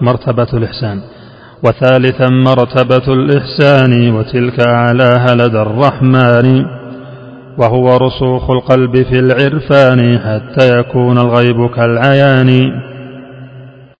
مرتبة الإحسان. وثالثا مرتبة الإحسان وتلك أعلاها لدى الرحمن. وهو رسوخ القلب في العرفان حتى يكون الغيب كالعيان.